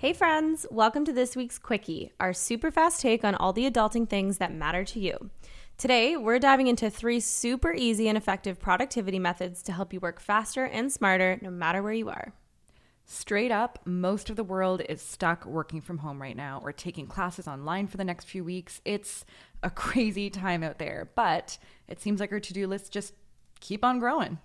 Hey, friends, welcome to this week's Quickie, our super fast take on all the adulting things that matter to you. Today, we're diving into three super easy and effective productivity methods to help you work faster and smarter no matter where you are. Straight up, most of the world is stuck working from home right now or taking classes online for the next few weeks. It's a crazy time out there, but it seems like our to do lists just keep on growing.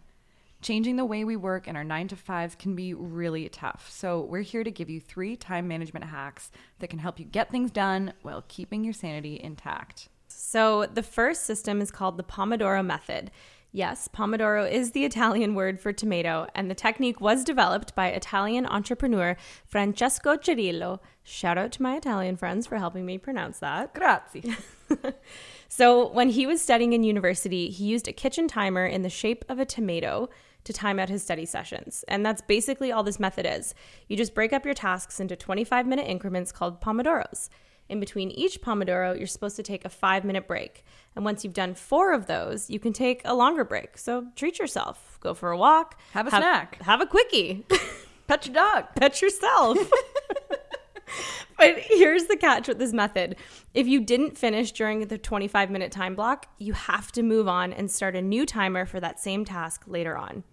Changing the way we work in our nine to fives can be really tough. So, we're here to give you three time management hacks that can help you get things done while keeping your sanity intact. So, the first system is called the Pomodoro Method. Yes, Pomodoro is the Italian word for tomato, and the technique was developed by Italian entrepreneur Francesco Cirillo. Shout out to my Italian friends for helping me pronounce that. Grazie. so, when he was studying in university, he used a kitchen timer in the shape of a tomato to time out his study sessions. And that's basically all this method is. You just break up your tasks into 25 minute increments called Pomodoros. In between each Pomodoro, you're supposed to take a five minute break. And once you've done four of those, you can take a longer break. So treat yourself. Go for a walk. Have a have, snack. Have a quickie. Pet your dog. Pet yourself. but here's the catch with this method if you didn't finish during the 25 minute time block, you have to move on and start a new timer for that same task later on.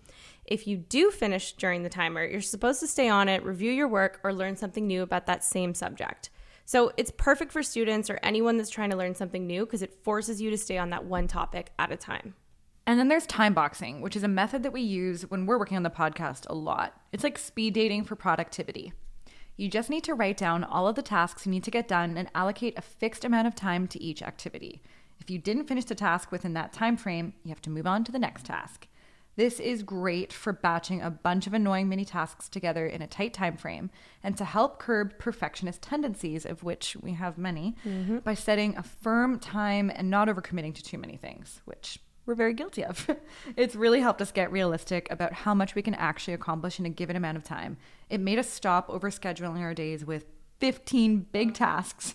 If you do finish during the timer, you're supposed to stay on it, review your work, or learn something new about that same subject. So it's perfect for students or anyone that's trying to learn something new because it forces you to stay on that one topic at a time. And then there's time boxing, which is a method that we use when we're working on the podcast a lot. It's like speed dating for productivity. You just need to write down all of the tasks you need to get done and allocate a fixed amount of time to each activity. If you didn't finish the task within that time frame, you have to move on to the next task. This is great for batching a bunch of annoying mini tasks together in a tight time frame and to help curb perfectionist tendencies, of which we have many, mm-hmm. by setting a firm time and not overcommitting to too many things, which we're very guilty of. it's really helped us get realistic about how much we can actually accomplish in a given amount of time. It made us stop overscheduling our days with 15 big tasks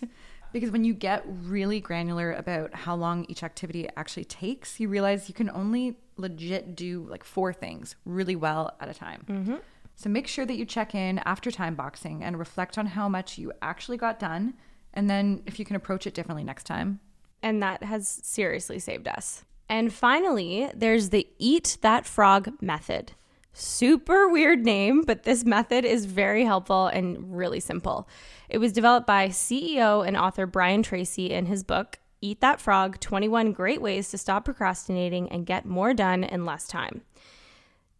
because when you get really granular about how long each activity actually takes, you realize you can only legit do like four things really well at a time. Mm-hmm. So make sure that you check in after time boxing and reflect on how much you actually got done. And then if you can approach it differently next time. And that has seriously saved us. And finally, there's the eat that frog method. Super weird name, but this method is very helpful and really simple. It was developed by CEO and author Brian Tracy in his book, Eat That Frog 21 Great Ways to Stop Procrastinating and Get More Done in Less Time.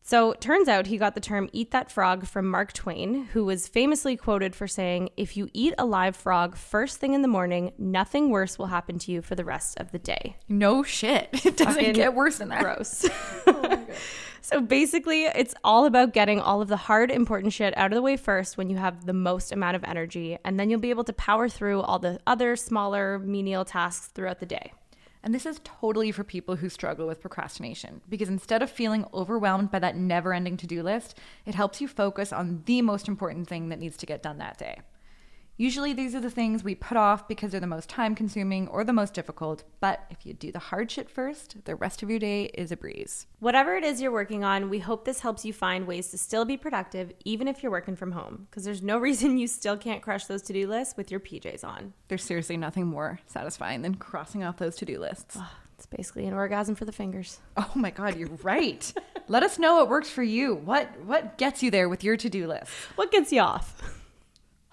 So, turns out he got the term eat that frog from Mark Twain, who was famously quoted for saying, If you eat a live frog first thing in the morning, nothing worse will happen to you for the rest of the day. No shit. It doesn't Fucking get worse than that. Gross. oh so basically, it's all about getting all of the hard, important shit out of the way first when you have the most amount of energy, and then you'll be able to power through all the other smaller, menial tasks throughout the day. And this is totally for people who struggle with procrastination because instead of feeling overwhelmed by that never ending to do list, it helps you focus on the most important thing that needs to get done that day. Usually, these are the things we put off because they're the most time consuming or the most difficult, but if you do the hard shit first, the rest of your day is a breeze. Whatever it is you're working on, we hope this helps you find ways to still be productive even if you're working from home, because there's no reason you still can't crush those to do lists with your PJs on. There's seriously nothing more satisfying than crossing off those to do lists. Oh, it's basically an orgasm for the fingers. Oh my god, you're right. Let us know what works for you. What what gets you there with your to-do list? What gets you off?